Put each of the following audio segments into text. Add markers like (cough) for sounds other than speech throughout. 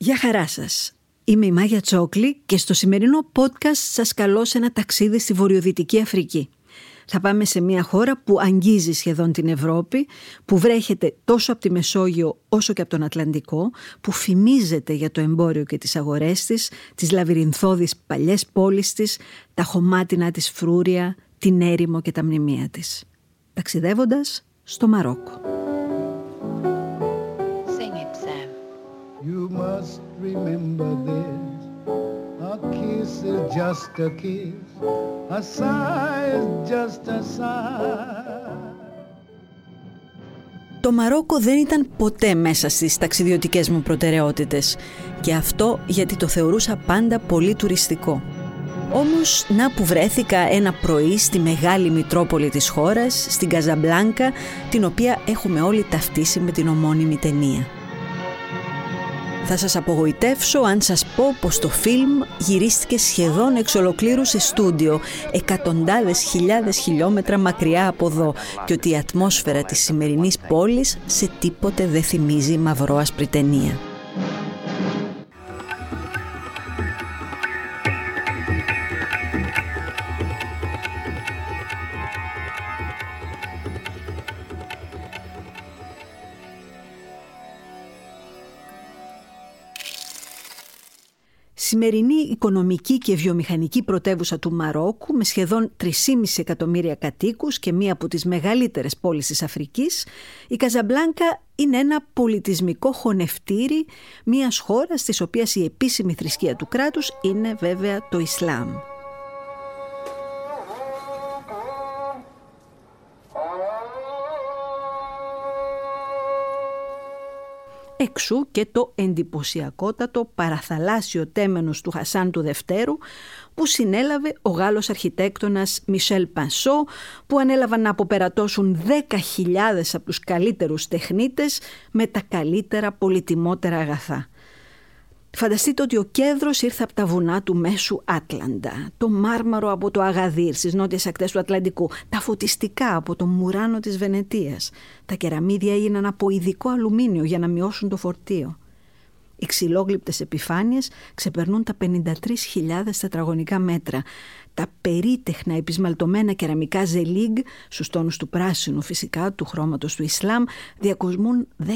Γεια χαρά σας. Είμαι η Μάγια Τσόκλη και στο σημερινό podcast σας καλώ σε ένα ταξίδι στη Βορειοδυτική Αφρική. Θα πάμε σε μια χώρα που αγγίζει σχεδόν την Ευρώπη, που βρέχεται τόσο από τη Μεσόγειο όσο και από τον Ατλαντικό, που φημίζεται για το εμπόριο και τις αγορές της, τις λαβυρινθώδεις παλιές πόλεις της, τα χωμάτινα της φρούρια, την έρημο και τα μνημεία της. Ταξιδεύοντας στο Μαρόκο. You must remember this. A kiss is just a kiss. A sigh is just a sigh. Το Μαρόκο δεν ήταν ποτέ μέσα στις ταξιδιωτικές μου προτεραιότητες και αυτό γιατί το θεωρούσα πάντα πολύ τουριστικό. Όμως να που βρέθηκα ένα πρωί στη μεγάλη μητρόπολη της χώρας, στην Καζαμπλάνκα, την οποία έχουμε όλοι ταυτίσει με την ομώνυμη ταινία. Θα σας απογοητεύσω αν σας πω πως το φιλμ γυρίστηκε σχεδόν εξ ολοκλήρου σε στούντιο, εκατοντάδες χιλιάδες χιλιόμετρα μακριά από εδώ και ότι η ατμόσφαιρα της σημερινής πόλης σε τίποτε δεν θυμίζει μαυρό-ασπρη ταινία. Σημερινή οικονομική και βιομηχανική πρωτεύουσα του Μαρόκου με σχεδόν 3,5 εκατομμύρια κατοίκους και μία από τις μεγαλύτερες πόλεις της Αφρικής, η Καζαμπλάνκα είναι ένα πολιτισμικό χωνευτήρι μιας χώρας της οποίας η επίσημη θρησκεία του κράτους είναι βέβαια το Ισλάμ. Εξού και το εντυπωσιακότατο παραθαλάσσιο τέμενος του Χασάν του Δευτέρου που συνέλαβε ο Γάλλος αρχιτέκτονας Μισελ Πανσό που ανέλαβαν να αποπερατώσουν 10.000 από τους καλύτερους τεχνίτες με τα καλύτερα πολυτιμότερα αγαθά. Φανταστείτε ότι ο κέντρος ήρθε από τα βουνά του Μέσου Άτλαντα, το μάρμαρο από το Αγαδίρ στις νότιες ακτές του Ατλαντικού, τα φωτιστικά από το Μουράνο της Βενετίας. Τα κεραμίδια έγιναν από ειδικό αλουμίνιο για να μειώσουν το φορτίο. Οι ξυλόγλυπτες επιφάνειες ξεπερνούν τα 53.000 τετραγωνικά μέτρα τα περίτεχνα επισμαλτωμένα κεραμικά ζελίγκ στους τόνους του πράσινου φυσικά του χρώματος του Ισλάμ διακοσμούν 10.000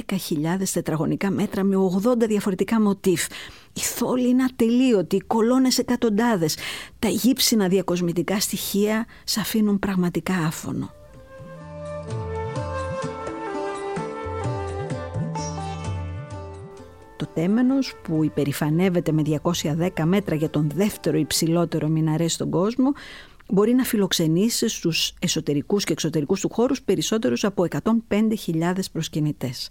τετραγωνικά μέτρα με 80 διαφορετικά μοτίφ. Η θόλη είναι ατελείωτη, οι κολόνες εκατοντάδες. Τα γύψινα διακοσμητικά στοιχεία σε αφήνουν πραγματικά άφωνο. Το Τέμενος που υπερηφανεύεται με 210 μέτρα για τον δεύτερο υψηλότερο μιναρέ στον κόσμο μπορεί να φιλοξενήσει στους εσωτερικούς και εξωτερικούς του χώρους περισσότερους από 105.000 προσκυνητές.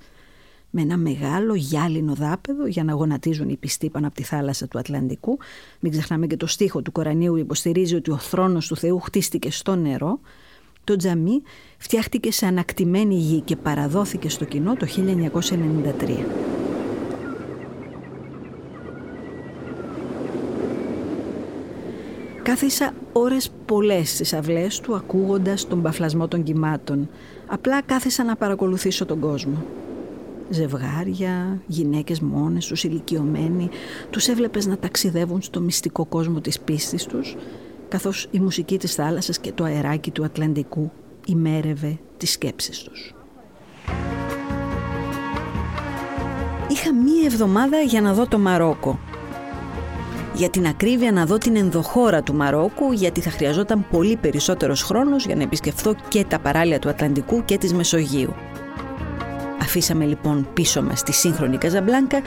Με ένα μεγάλο γυάλινο δάπεδο για να γονατίζουν οι πιστοί πάνω από τη θάλασσα του Ατλαντικού. Μην ξεχνάμε και το στίχο του Κορανίου υποστηρίζει ότι ο θρόνος του Θεού χτίστηκε στο νερό. Το τζαμί φτιάχτηκε σε ανακτημένη γη και παραδόθηκε στο κοινό το 1993. Κάθισα ώρες πολλές στις αυλές του ακούγοντας τον παφλασμό των κυμάτων. Απλά κάθισα να παρακολουθήσω τον κόσμο. Ζευγάρια, γυναίκες μόνες τους, ηλικιωμένοι, τους έβλεπες να ταξιδεύουν στο μυστικό κόσμο της πίστης τους, καθώς η μουσική της θάλασσας και το αεράκι του Ατλαντικού ημέρευε τις σκέψεις τους. Είχα μία εβδομάδα για να δω το Μαρόκο για την ακρίβεια να δω την ενδοχώρα του Μαρόκου γιατί θα χρειαζόταν πολύ περισσότερος χρόνος για να επισκεφθώ και τα παράλια του Ατλαντικού και της Μεσογείου. Αφήσαμε λοιπόν πίσω μας τη σύγχρονη Καζαμπλάνκα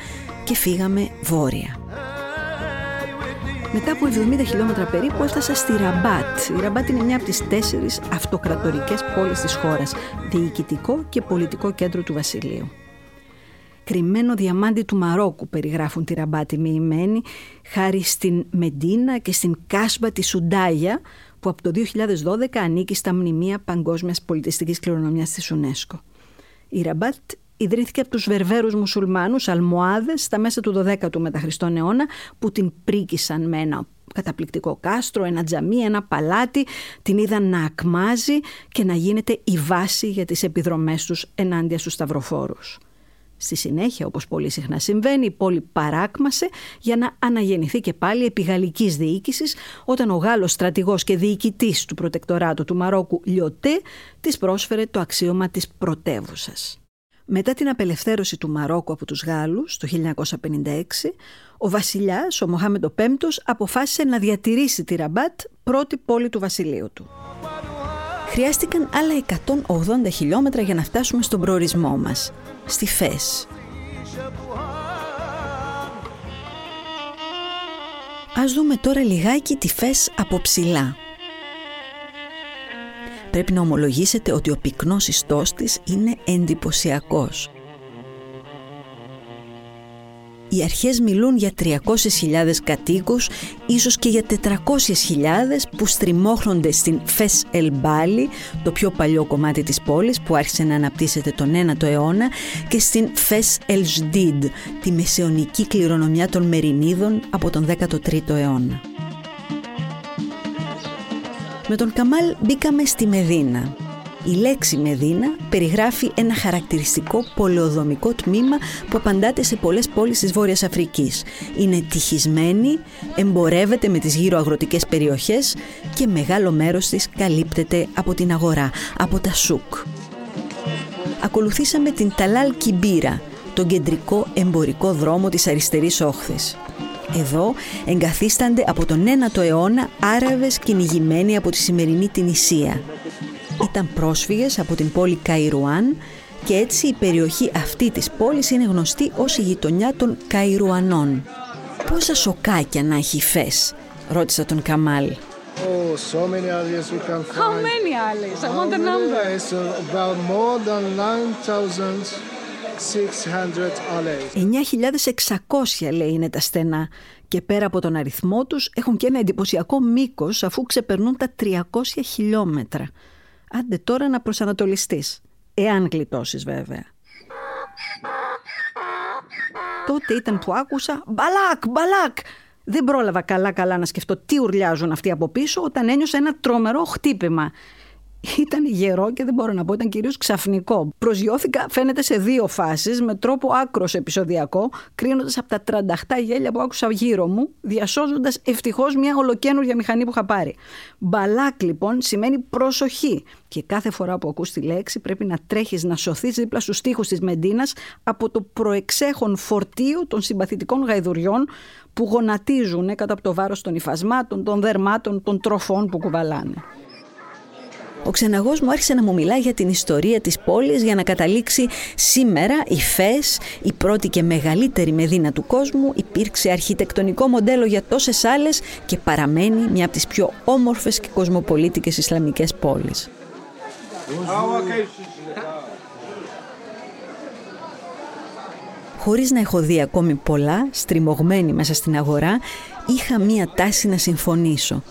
και φύγαμε βόρεια. Μετά από 70 χιλιόμετρα περίπου έφτασα στη Ραμπάτ. Η Ραμπάτ είναι μια από τις τέσσερις αυτοκρατορικές πόλεις της χώρας, διοικητικό και πολιτικό κέντρο του Βασιλείου κρυμμένο διαμάντι του Μαρόκου περιγράφουν τη Ραμπάτ οι μυημένοι χάρη στην Μεντίνα και στην Κάσμπα των Ουντάγια που από το 2012 ανήκει στα μνημεία παγκόσμιας πολιτιστικής κληρονομιάς της UNESCO. Η Ραμπάτ ιδρύθηκε από τους βερβέρους μουσουλμάνους Αλμοάδες στα μέσα του 12ου μετά Χριστόν αιώνα που την πρίκησαν με ένα καταπληκτικό κάστρο, ένα τζαμί, ένα παλάτι, την είδαν να ακμάζει και να γίνεται η βάση για τις επιδρομές τους ενάντια στους σταυροφόρους. Στη συνέχεια, όπως πολύ συχνά συμβαίνει, η πόλη παράκμασε για να αναγεννηθεί και πάλι επί γαλλικής διοίκησης όταν ο Γάλλος στρατηγός και διοικητής του προτεκτοράτου του Μαρόκου Λιωτέ της πρόσφερε το αξίωμα της πρωτεύουσας. Μετά την απελευθέρωση του Μαρόκου από τους Γάλλους το 1956, ο βασιλιάς, ο Μοχάμεντο Πέμπτος, αποφάσισε να διατηρήσει τη Ραμπάτ πρώτη πόλη του βασιλείου του. Χρειάστηκαν άλλα 180 χιλιόμετρα για να φτάσουμε στον προορισμό μας, στη Φες. Ας δούμε τώρα λιγάκι τη Φες από ψηλά. Πρέπει να ομολογήσετε ότι ο πυκνός ιστός της είναι εντυπωσιακός. Οι αρχές μιλούν για 300.000 κατοίκους, ίσως και για 400.000 που στριμώχνονται στην Φες Ελμπάλη, το πιο παλιό κομμάτι της πόλης που άρχισε να αναπτύσσεται τον 9ο αιώνα, και στην Φες Ελζντίντ, τη μεσαιωνική κληρονομιά των Μερινίδων από τον 13ο αιώνα. Με τον Καμάλ μπήκαμε στη Μεδίνα. Η λέξη Μεδίνα περιγράφει ένα χαρακτηριστικό πολεοδομικό τμήμα που απαντάται σε πολλές πόλεις της Βόρειας Αφρικής. Είναι τυχισμένη, εμπορεύεται με τις γύρω αγροτικές περιοχές και μεγάλο μέρος της καλύπτεται από την αγορά, από τα σούκ. Ακολουθήσαμε την Ταλάλ Κιμπίρα, τον κεντρικό εμπορικό δρόμο της αριστερής όχθης. Εδώ εγκαθίστανται από τον 9ο αιώνα Άραβες κυνηγημένοι από τη σημερινή την Ισία. Ήταν πρόσφυγες από την πόλη Καϊρουάν και έτσι η περιοχή αυτή της πόλης είναι γνωστή ως η γειτονιά των Καϊρουανών. Πόσα σοκάκια να έχει φες, ρώτησα τον Καμάλ. Oh, so many alleys we can find. How many alleys? I want the number. It's about more than 9.600 λέει είναι τα στενά και πέρα από τον αριθμό τους έχουν και ένα εντυπωσιακό μήκος αφού ξεπερνούν τα 300 χιλιόμετρα. Άντε τώρα να προσανατολιστείς, εάν γλιτώσεις βέβαια. Τότε ήταν που άκουσα «Μπαλάκ, μπαλάκ!» Δεν πρόλαβα καλά-καλά να σκεφτώ τι ουρλιάζουν αυτοί από πίσω όταν ένιωσα ένα τρομερό χτύπημα ήταν γερό και δεν μπορώ να πω, ήταν κυρίως ξαφνικό. Προσγειώθηκα, φαίνεται, σε δύο φάσεις, με τρόπο άκρος επεισοδιακό, κρίνοντας από τα 38 γέλια που άκουσα γύρω μου, διασώζοντας ευτυχώς μια ολοκένουργια μηχανή που είχα πάρει. Μπαλάκ λοιπόν σημαίνει προσοχή. Και κάθε φορά που ακούς τη λέξη πρέπει να τρέχεις να σωθείς δίπλα στους τοίχους της Μεντίνας από το προεξέχον φορτίο των συμπαθητικών γαϊδουριών που γονατίζουν κατά από το βάρος των υφασμάτων, των δερμάτων, των τροφών που κουβαλάνε. Ο ξεναγός μου άρχισε να μου μιλά για την ιστορία της πόλης για να καταλήξει σήμερα η ΦΕΣ, η πρώτη και μεγαλύτερη μεδίνα του κόσμου, υπήρξε αρχιτεκτονικό μοντέλο για τόσες άλλες και παραμένει μια από τις πιο όμορφες και κοσμοπολίτικες Ισλαμικές πόλεις. Χωρίς να έχω δει ακόμη πολλά, στριμωγμένη μέσα στην αγορά, είχα μία τάση να συμφωνήσω.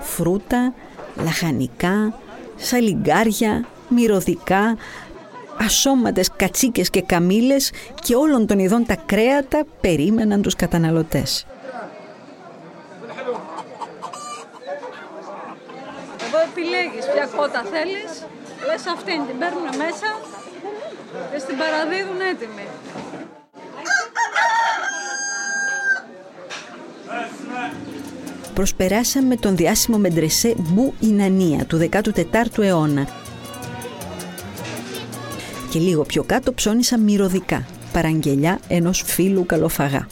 Φρούτα, λαχανικά, σαλιγκάρια, μυρωδικά, ασώματες κατσίκες και καμήλες και όλων των ειδών τα κρέατα περίμεναν τους καταναλωτές. Εδώ επιλέγεις ποια κότα θέλεις, λες αυτήν την παίρνουν μέσα και στην παραδίδουν έτοιμη. Προσπεράσαμε τον διάσημο Μεντρεσέ Μπου Ινανία του 14ου αιώνα. Και λίγο πιο κάτω ψώνισα μυρωδικά, παραγγελιά ενός φίλου καλοφαγά.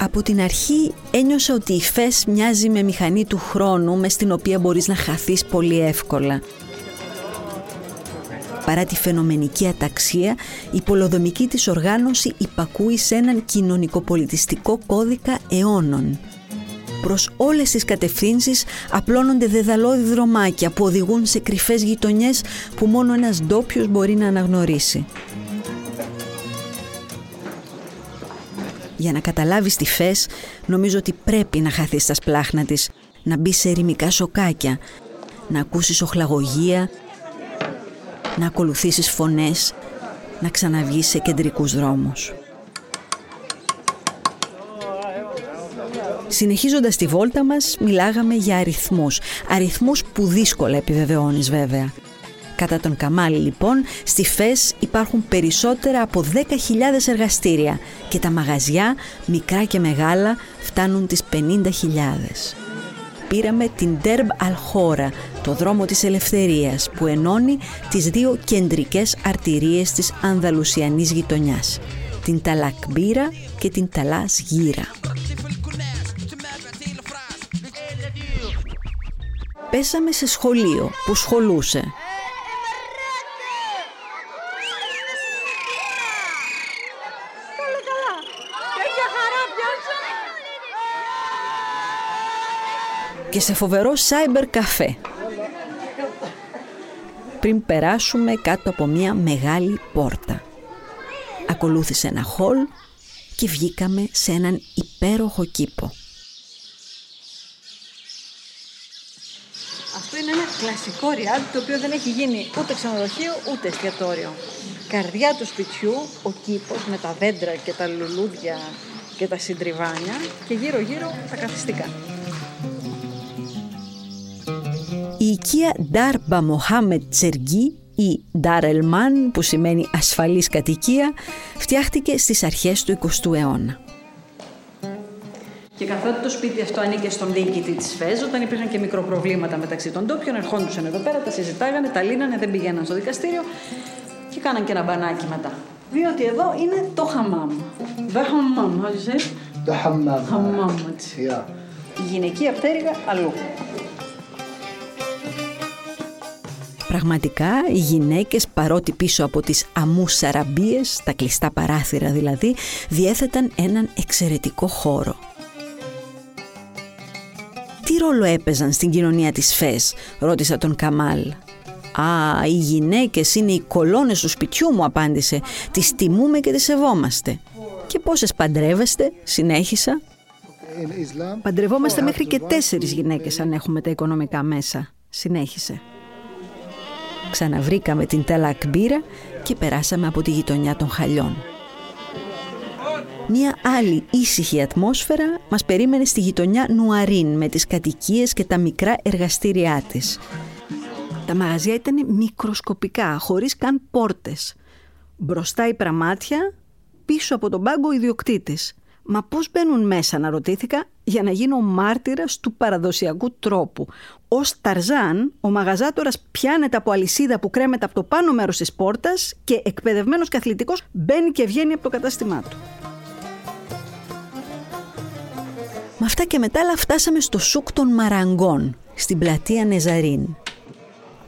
Από την αρχή ένιωσα ότι η ΦΕΣ μοιάζει με μηχανή του χρόνου μες στην οποία μπορείς να χαθείς πολύ εύκολα – Παρά τη φαινομενική αταξία, η πολοδομική της οργάνωση υπακούει σε έναν κοινωνικοπολιτιστικό κώδικα αιώνων. Προς όλες τις κατευθύνσεις απλώνονται δεδαλώδη δρομάκια που οδηγούν σε κρυφές γειτονιές που μόνο ένας ντόπιος μπορεί να αναγνωρίσει. Για να καταλάβεις τη φες, νομίζω ότι πρέπει να χαθείς τα σπλάχνα της, να μπεις σε ερημικά σοκάκια, να ακούσεις οχλαγωγία, να ακολουθήσεις φωνές, να ξαναβγείς σε κεντρικούς δρόμους. Συνεχίζοντας τη βόλτα μας, μιλάγαμε για αριθμούς. Αριθμούς που δύσκολα επιβεβαιώνεις βέβαια. Κατά τον Καμάλ λοιπόν, στη ΦΕΣ υπάρχουν περισσότερα από 10.000 εργαστήρια και τα μαγαζιά, μικρά και μεγάλα, φτάνουν τις 50.000. Πήραμε την Derb Αλχώρα, το δρόμο της ελευθερίας που ενώνει τις δύο κεντρικές αρτηρίες της Ανδαλουσιανής γειτονιάς, την Ταλακμπύρα και την Ταλάς Γύρα. Πέσαμε σε σχολείο που σχολούσε και σε φοβερό cyber καφέ. Πριν περάσουμε κάτω από μια μεγάλη πόρτα. Ακολούθησε ένα χολ και βγήκαμε σε έναν υπέροχο κήπο. Αυτό είναι ένα κλασικό ριάλ το οποίο δεν έχει γίνει ούτε ξενοδοχείο ούτε εστιατόριο. Καρδιά του σπιτιού, ο κήπος με τα δέντρα και τα λουλούδια και τα συντριβάνια και γύρω γύρω τα καθιστικά. Οικία Ντάρμπα Μοχάμετ Τσεργί ή Ντάρ Ελμάν που σημαίνει ασφαλής κατοικία φτιάχτηκε στις αρχές του 20ου αιώνα. Και καθότι το σπίτι αυτό ανήκε στον διοικητή της ΦΕΖ, όταν υπήρχαν και μικροπροβλήματα μεταξύ των τόπιων, ερχόντουσαν εδώ πέρα, τα συζητάγανε, τα λύνανε, δεν πηγαίναν στο δικαστήριο και κάναν και ένα μπανάκι μετά. Διότι εδώ είναι το χαμάμ. The hammam, how do you say? The hammam. Hammam, έτσι. Yeah. Η γυναικεία πτέρυγα αλλού. Πραγματικά οι γυναίκες παρότι πίσω από τις αμούσαραμπίες, τα κλειστά παράθυρα δηλαδή, διέθεταν έναν εξαιρετικό χώρο. Τι ρόλο έπαιζαν στην κοινωνία της ΦΕΣ, ρώτησα τον Καμάλ. «Α, οι γυναίκες είναι οι κολόνες του σπιτιού μου», απάντησε. «Τις τιμούμε και τις σεβόμαστε». «Και πόσες παντρεύεστε», συνέχισα. In Islam, «Παντρευόμαστε μέχρι και τέσσερις γυναίκες αν έχουμε τα οικονομικά μέσα», συνέχισε. Ξαναβρήκαμε την Τελακμπύρα και περάσαμε από τη γειτονιά των χαλιών. Μία άλλη ήσυχη ατμόσφαιρα μας περίμενε στη γειτονιά Νουαρίν με τις κατοικίες και τα μικρά εργαστήριά της. Τα μαγαζιά ήταν μικροσκοπικά, χωρίς καν πόρτες. Μπροστά η πραμάτια, πίσω από τον πάγκο ο ιδιοκτήτης. Μα πώς μπαίνουν μέσα, αναρωτήθηκα, για να γίνω μάρτυρας του παραδοσιακού τρόπου. Ως Ταρζάν, ο μαγαζάτορας πιάνεται από αλυσίδα που κρέμεται από το πάνω μέρος της πόρτας και εκπαιδευμένος καθλητικός μπαίνει και βγαίνει από το κατάστημά του. Με αυτά και μετά αλλά φτάσαμε στο σούκ των Μαραγκών, στην πλατεία Νεζαρίν.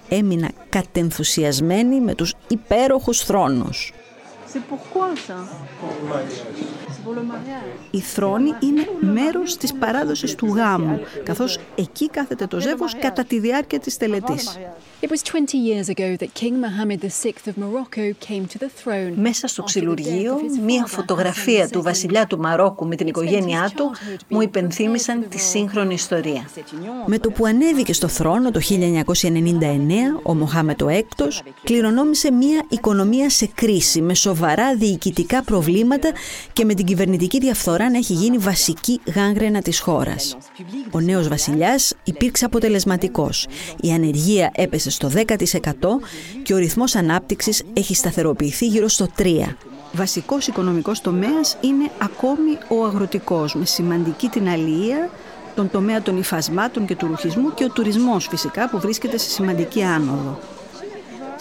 Έμεινα κατενθουσιασμένη με τους υπέροχους θρόνους. C'est pourquoi ça; C'est pour le mariage. Οι θρόνοι είναι μέρος της παράδοσης του γάμου, καθώς εκεί κάθεται το ζεύγος κατά τη διάρκεια της τελετής. It was 20 years ago that King Mohammed VI of Morocco came to the throne. Μέσα στο ξυλουργείο, μία φωτογραφία του βασιλιά του Μαρόκου με την οικογένειά του μου υπενθύμησαν τη σύγχρονη ιστορία. Με το που ανέβηκε στο θρόνο το 1999, ο Μοχάμετο Έκτος κληρονόμησε μία οικονομία σε κρίση με σοβαρά διοικητικά προβλήματα και με την κυβερνητική διαφθορά να έχει γίνει βασική γάγραινα της χώρας. Ο νέος βασιλιάς υπήρξε αποτελεσματικός. Η ανεργία έπεσε στο 10% και ο ρυθμός ανάπτυξης έχει σταθεροποιηθεί γύρω στο 3%. Βασικός οικονομικός τομέας είναι ακόμη ο αγροτικός, με σημαντική την αλληλεία, τον τομέα των υφασμάτων και του ρουχισμού και ο τουρισμός φυσικά που βρίσκεται σε σημαντική άνοδο.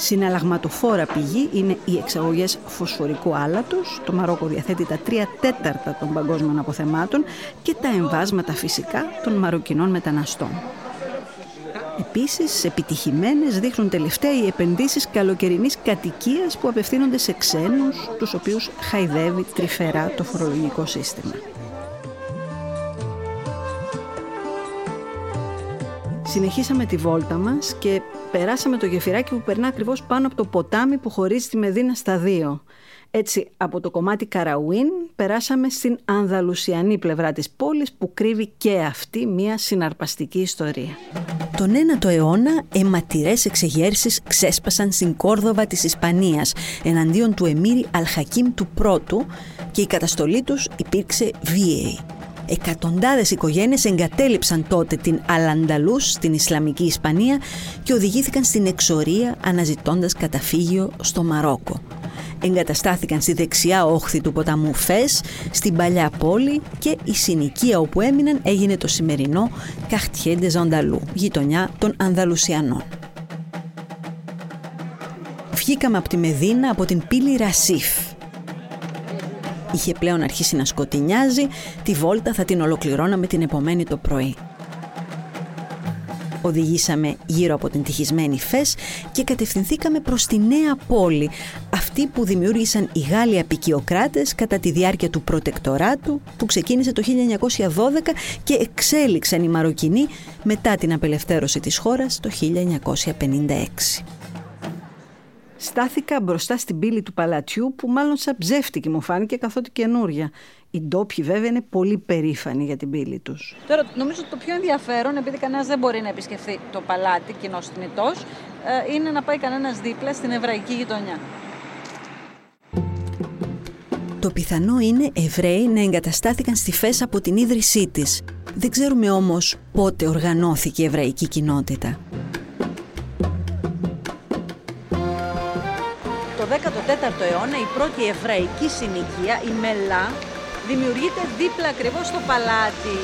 Συναλλαγματοφόρα πηγή είναι οι εξαγωγές φωσφορικού άλατος. Το Μαρόκο διαθέτει τα τρία τέταρτα των παγκόσμιων αποθεμάτων και τα εμβάσματα φυσικά των μαροκινών μεταναστών. Επίσης, επιτυχημένες δείχνουν τελευταία οι επενδύσεις καλοκαιρινής κατοικίας που απευθύνονται σε ξένους, τους οποίους χαϊδεύει τρυφερά το φορολογικό σύστημα. Συνεχίσαμε τη βόλτα μας και περάσαμε το γεφυράκι που περνά ακριβώς πάνω από το ποτάμι που χωρίζει τη Μεδίνα στα δύο. Έτσι, από το κομμάτι Καραουίν περάσαμε στην Ανδαλουσιανή πλευρά της πόλης που κρύβει και αυτή μια συναρπαστική ιστορία. Τον 9ο αιώνα, αιματηρές εξεγέρσεις ξέσπασαν στην Κόρδοβα της Ισπανίας εναντίον του Εμμύρη Αλχακίμ του πρώτου και η καταστολή τους υπήρξε βίαιη. Εκατοντάδες οικογένειες εγκατέλειψαν τότε την Αλανταλούς στην Ισλαμική Ισπανία και οδηγήθηκαν στην εξορία αναζητώντας καταφύγιο στο Μαρόκο. Εγκαταστάθηκαν στη δεξιά όχθη του ποταμού Φες, στην παλιά πόλη και η συνοικία όπου έμειναν έγινε το σημερινό Καχτιέντε Ζανταλού, γειτονιά των Ανδαλουσιανών. Βγήκαμε από τη Μεδίνα από την πύλη Ρασίφ Είχε πλέον αρχίσει να σκοτεινιάζει, τη βόλτα θα την ολοκληρώναμε την επομένη το πρωί. Οδηγήσαμε γύρω από την τυχισμένη Φες και κατευθυνθήκαμε προς τη νέα πόλη, αυτή που δημιούργησαν οι Γάλλοι απικιοκράτες κατά τη διάρκεια του προτεκτοράτου που ξεκίνησε το 1912 και εξέλιξαν οι Μαροκινοί μετά την απελευθέρωση της χώρας το 1956. Στάθηκα μπροστά στην πύλη του παλατιού που μάλλον σαν ψεύτικη μου φάνηκε καθότι καινούρια. Οι ντόπιοι βέβαια είναι πολύ περήφανοι για την πύλη τους. Τώρα νομίζω ότι το πιο ενδιαφέρον, επειδή κανένας δεν μπορεί να επισκεφθεί το παλάτι κοινός θνητός, ε, είναι να πάει κανένας δίπλα στην εβραϊκή γειτονιά. Το πιθανό είναι Εβραίοι να εγκαταστάθηκαν στη Φέσα από την ίδρυσή της. Δεν ξέρουμε όμως πότε οργανώθηκε η εβραϊκή κοινότητα. Το 14ο αιώνα η πρώτη εβραϊκή συνοικία, η Μελά, δημιουργείται δίπλα ακριβώς στο παλάτι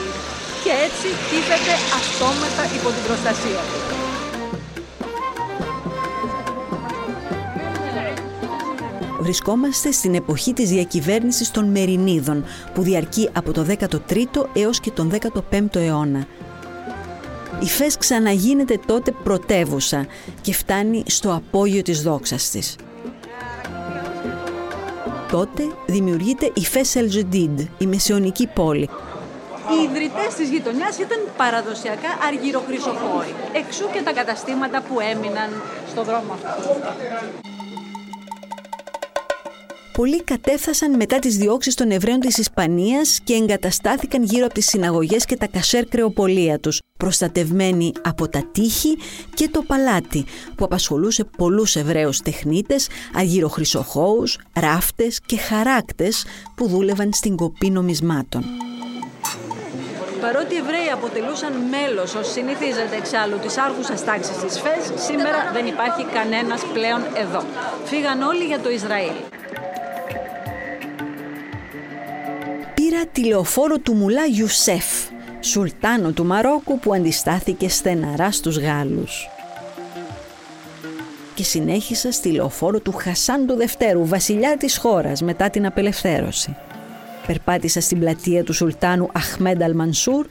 και έτσι τίθεται αυτόματα υπό την προστασία του. Βρισκόμαστε στην εποχή της διακυβέρνησης των Μερινίδων που διαρκεί από το 13ο έως και τον 15ο αιώνα. Η Φές ξαναγίνεται τότε πρωτεύουσα και φτάνει στο απόγειο της δόξας της τότε δημιουργείται η Φέσελ Τζεντίντ, η μεσαιωνική πόλη. Οι ιδρυτές της γειτονιάς ήταν παραδοσιακά αργυροχρυσοφόροι, εξού και τα καταστήματα που έμειναν στο δρόμο αυτό. Πολλοί κατέφθασαν μετά τις διώξεις των Εβραίων της Ισπανίας και εγκαταστάθηκαν γύρω από τις συναγωγές και τα κασέρ κρεοπολία τους, προστατευμένοι από τα τείχη και το παλάτι, που απασχολούσε πολλούς Εβραίους τεχνίτες, αγυροχρυσοχώους, ράφτες και χαράκτες που δούλευαν στην κοπή νομισμάτων. Παρότι οι Εβραίοι αποτελούσαν μέλος, ως συνηθίζεται εξάλλου, της άρχουσας τάξης της ΦΕΣ, σήμερα δεν υπάρχει κανένας πλέον εδώ. Φύγαν όλοι για το Ισραήλ. Πήρα τηλεοφόρο του Μουλά Ιουσέφ, σουλτάνο του Μαρόκου που αντιστάθηκε στεναρά στους Γάλλους. Και συνέχισα στη λεωφόρο του Χασάν του Δευτέρου, βασιλιά της χώρας μετά την απελευθέρωση. Περπάτησα στην πλατεία του Σουλτάνου Αχμέντα Αλμανσούρ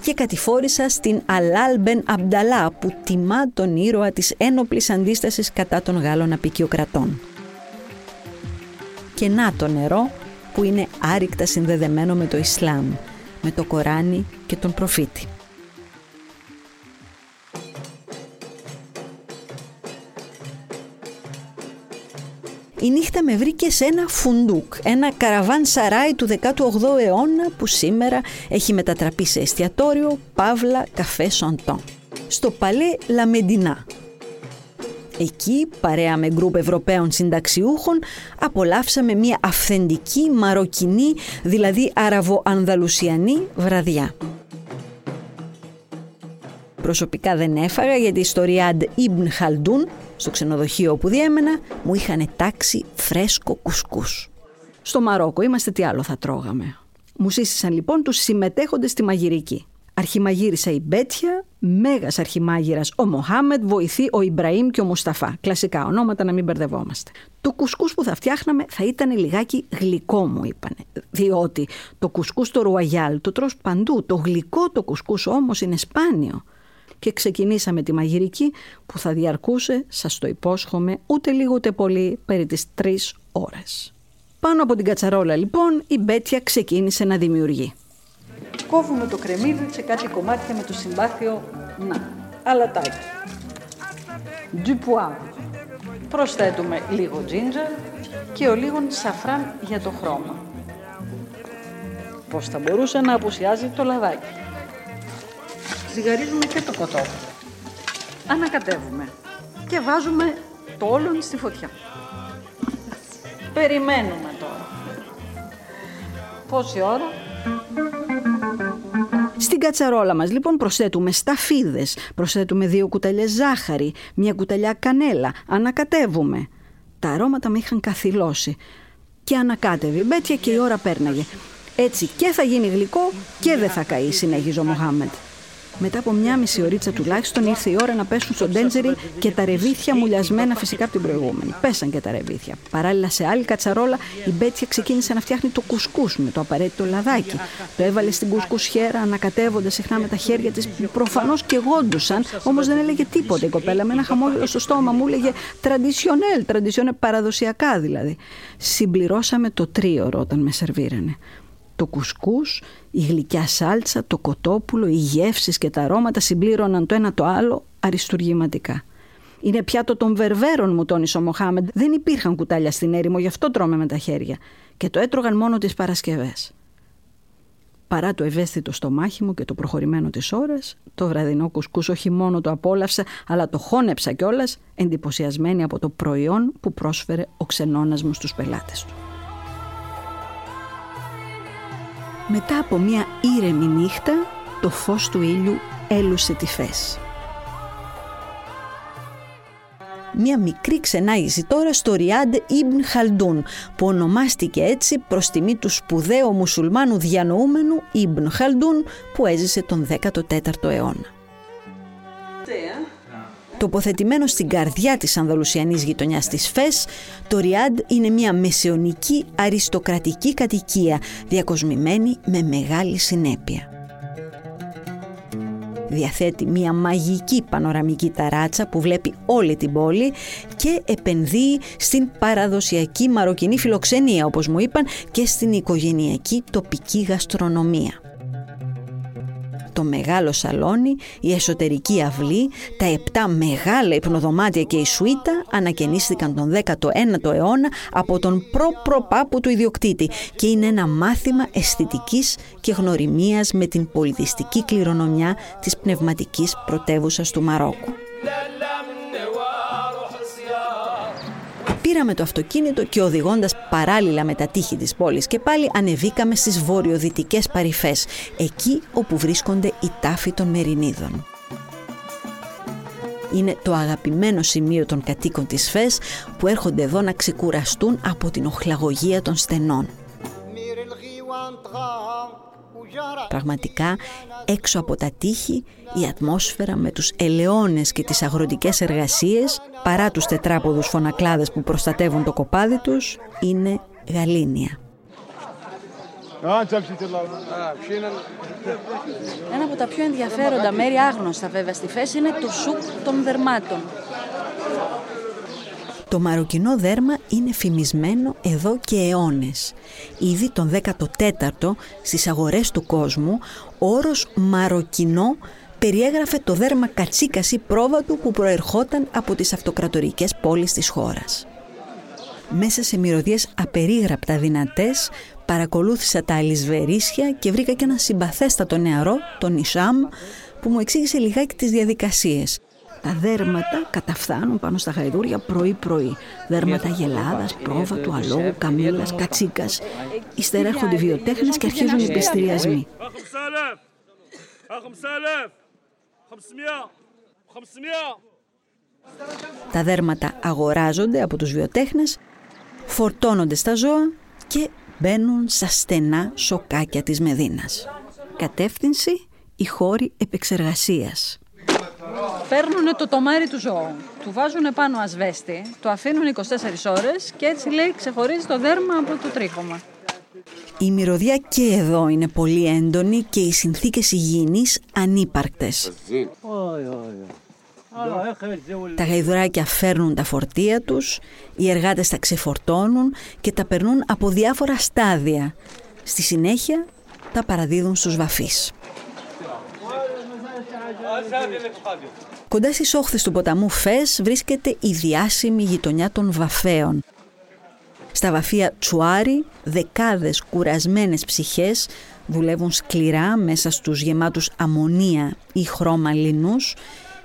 και κατηφόρησα στην Αλάλ Μπεν Αμπταλά που τιμά τον ήρωα της ένοπλης αντίστασης κατά των Γάλλων απικιοκρατών. Και να το νερό που είναι άρρηκτα συνδεδεμένο με το Ισλάμ, με το Κοράνι και τον προφήτη. Η νύχτα με βρήκε σε ένα φουντούκ, ένα καραβάν σαράι του 18ου αιώνα που σήμερα έχει μετατραπεί σε εστιατόριο, παύλα, καφέ σοντό. Στο Παλέ Λαμεντινά, Εκεί, παρέα με γκρουπ Ευρωπαίων συνταξιούχων, απολαύσαμε μια αυθεντική μαροκινή, δηλαδή αραβο-ανδαλουσιανή βραδιά. Προσωπικά δεν έφαγα γιατί στο Ριάντ Ιμπν Χαλντούν, στο ξενοδοχείο όπου διέμενα, μου είχαν τάξει φρέσκο κουσκούς. Στο Μαρόκο είμαστε τι άλλο θα τρώγαμε. Μου σύστησαν λοιπόν τους συμμετέχοντες στη μαγειρική. Αρχιμαγείρισα η Μπέτια, μέγας αρχιμάγειρας ο Μοχάμετ, βοηθεί ο Ιμπραήμ και ο Μουσταφά. Κλασικά ονόματα να μην μπερδευόμαστε. Το κουσκούς που θα φτιάχναμε θα ήταν λιγάκι γλυκό μου είπανε. Διότι το κουσκούς το ρουαγιάλ το τρως παντού. Το γλυκό το κουσκούς όμως είναι σπάνιο. Και ξεκινήσαμε τη μαγειρική που θα διαρκούσε, σας το υπόσχομαι, ούτε λίγο ούτε πολύ, περί τις τρεις ώρες. Πάνω από την κατσαρόλα λοιπόν η Μπέτια ξεκίνησε να δημιουργεί. Κόβουμε το κρεμμύδι σε κάτι κομμάτια με το συμπάθειο να. Αλατάκι. Du Προσθέτουμε λίγο ginger και ο λίγον σαφράν για το χρώμα. Πώς θα μπορούσε να απουσιάζει το λαδάκι. Ζυγαρίζουμε και το κοτόπουλο. Ανακατεύουμε και βάζουμε το όλον στη φωτιά. Περιμένουμε τώρα. Πόση ώρα; Thank you. Στην κατσαρόλα μας λοιπόν προσθέτουμε σταφίδες, προσθέτουμε δύο κουταλιές ζάχαρη, μια κουταλιά κανέλα, ανακατεύουμε. Τα αρώματα με είχαν καθυλώσει και ανακάτευε. Μπέτια και η ώρα πέρναγε. Έτσι και θα γίνει γλυκό και δεν θα καεί, συνέχιζε ο Μοχάμεντ. Μετά από μια μισή ωρίτσα τουλάχιστον ήρθε η ώρα να πέσουν στο ντέντζερι και τα ρεβίθια μουλιασμένα φυσικά από την προηγούμενη. Πέσαν και τα ρεβίθια. Παράλληλα σε άλλη κατσαρόλα η Μπέτσια ξεκίνησε να φτιάχνει το κουσκούς με το απαραίτητο λαδάκι. Το έβαλε στην κουσκουσιέρα ανακατεύοντας συχνά με τα χέρια της που προφανώς καιγόντουσαν, όμως δεν έλεγε τίποτα η κοπέλα. Με ένα χαμόγελο στο στόμα μου έλεγε traditionnel, traditionnel παραδοσιακά δηλαδή. Συμπληρώσαμε το τρίωρο όταν με σερβίρανε το κουσκούς, η γλυκιά σάλτσα, το κοτόπουλο, οι γεύσεις και τα αρώματα συμπλήρωναν το ένα το άλλο αριστουργηματικά. Είναι πιάτο των βερβέρων, μου τόνισε ο Μοχάμεντ. Δεν υπήρχαν κουτάλια στην έρημο, γι' αυτό τρώμε με τα χέρια. Και το έτρωγαν μόνο τις Παρασκευές. Παρά το ευαίσθητο στομάχι μου και το προχωρημένο της ώρας, το βραδινό κουσκούς όχι μόνο το απόλαυσα, αλλά το χώνεψα κιόλας, εντυπωσιασμένη από το προϊόν που πρόσφερε ο ξενώνας μου στους πελάτες του. Μετά από μια ήρεμη νύχτα, το φως του ήλιου έλουσε τη φέση. Μια μικρή ξενάγηση τώρα στο Ριάντ Ιμπν Χαλντούν, που ονομάστηκε έτσι προς τιμή του σπουδαίου μουσουλμάνου διανοούμενου Ιμπν Χαλντούν που έζησε τον 14ο αιώνα. Τοποθετημένο στην καρδιά της Ανδαλουσιανής γειτονιάς της ΦΕΣ, το Ριάντ είναι μια μεσαιωνική αριστοκρατική κατοικία διακοσμημένη με μεγάλη συνέπεια. Διαθέτει μια μαγική πανοραμική ταράτσα που βλέπει όλη την πόλη και επενδύει στην παραδοσιακή μαροκινή φιλοξενία όπως μου είπαν και στην οικογενειακή τοπική γαστρονομία το μεγάλο σαλόνι, η εσωτερική αυλή, τα επτά μεγάλα υπνοδωμάτια και η σουίτα ανακαινίστηκαν τον 19ο αιώνα από τον προ-προπάπου του ιδιοκτήτη και είναι ένα μάθημα αισθητικής και γνωριμίας με την πολιτιστική κληρονομιά της πνευματικής πρωτεύουσας του Μαρόκου. Πήραμε το αυτοκίνητο και οδηγώντας παράλληλα με τα τείχη της πόλης και πάλι ανεβήκαμε στις βορειοδυτικές παρυφές, εκεί όπου βρίσκονται οι τάφοι των Μερινίδων. Είναι το αγαπημένο σημείο των κατοίκων της ΦΕΣ που έρχονται εδώ να ξεκουραστούν από την οχλαγωγία των στενών. Πραγματικά έξω από τα τείχη η ατμόσφαιρα με τους ελαιώνες και τις αγροτικές εργασίες παρά τους τετράποδους φωνακλάδες που προστατεύουν το κοπάδι τους είναι γαλήνια. Ένα από τα πιο ενδιαφέροντα μέρη άγνωστα βέβαια στη φέση είναι το σουπ των δερμάτων. Το μαροκινό δέρμα είναι φημισμένο εδώ και αιώνες. Ήδη τον 14ο στις αγορές του κόσμου, ο όρος μαροκινό περιέγραφε το δέρμα κατσίκαση πρόβατου που προερχόταν από τις αυτοκρατορικές πόλεις της χώρας. Μέσα σε μυρωδιές απερίγραπτα δυνατές παρακολούθησα τα αλυσβερίσια και βρήκα και ένα συμπαθέστατο νεαρό, τον Ισάμ, που μου εξήγησε λιγάκι τις διαδικασίες. Τα δέρματα καταφθάνουν πάνω στα γαϊδούρια πρωί-πρωί. Δέρματα γελάδας, πρόβατου, αλόγου, καμίλας, κατσίκας. Ύστερα έρχονται οι βιοτέχνες και αρχίζουν οι πιστηριασμοί. Τα δέρματα αγοράζονται από τους βιοτέχνες, φορτώνονται στα ζώα και μπαίνουν στα στενά σοκάκια της Μεδίνας. Κατεύθυνση η χώρη επεξεργασίας. Παίρνουν το τομάρι του ζώου, του βάζουν πάνω ασβέστη, το αφήνουν 24 ώρες και έτσι λέει ξεχωρίζει το δέρμα από το τρίχωμα. Η μυρωδιά και εδώ είναι πολύ έντονη και οι συνθήκες υγιεινής ανύπαρκτες. Τα γαϊδουράκια φέρνουν τα φορτία τους, οι εργάτες τα ξεφορτώνουν και τα περνούν από διάφορα στάδια. Στη συνέχεια τα παραδίδουν στους βαφείς. Κοντά στις όχθες του ποταμού Φες βρίσκεται η διάσημη γειτονιά των Βαφέων. Στα βαφεία Τσουάρι, δεκάδες κουρασμένες ψυχές δουλεύουν σκληρά μέσα στους γεμάτους αμμονία ή χρώμα λινούς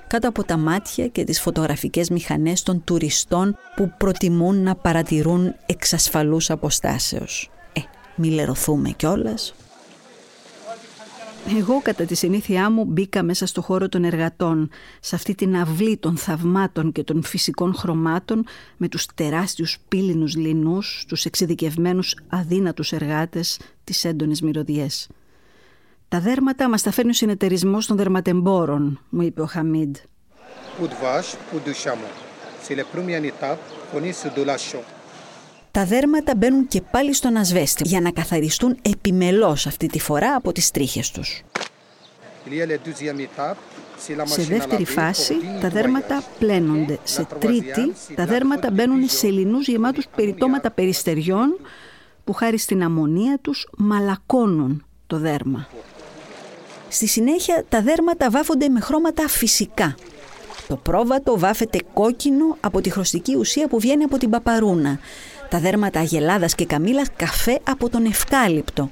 κάτω από τα μάτια και τις φωτογραφικές μηχανές των τουριστών που προτιμούν να παρατηρούν εξασφαλούς αποστάσεως. Ε, μη λερωθούμε κιόλας. Εγώ κατά τη συνήθειά μου μπήκα μέσα στο χώρο των εργατών, σε αυτή την αυλή των θαυμάτων και των φυσικών χρωμάτων με τους τεράστιους πύληνους λινούς, τους εξειδικευμένους αδύνατους εργάτες, τις έντονες μυρωδιές. «Τα δέρματα μας τα φέρνει ο συνεταιρισμός των δερματεμπόρων», μου είπε ο Χαμίντ. Τα δέρματα μπαίνουν και πάλι στον ασβέστη για να καθαριστούν επιμελώς αυτή τη φορά από τις τρίχες τους. Σε δεύτερη φάση τα δέρματα πλένονται. Σε τρίτη τα δέρματα μπαίνουν σε λινούς γεμάτους περιτώματα περιστεριών που χάρη στην αμμονία τους μαλακώνουν το δέρμα. Στη συνέχεια τα δέρματα βάφονται με χρώματα φυσικά. Το πρόβατο βάφεται κόκκινο από τη χρωστική ουσία που βγαίνει από την παπαρούνα τα δέρματα αγελάδας και καμήλας καφέ από τον ευκάλυπτο.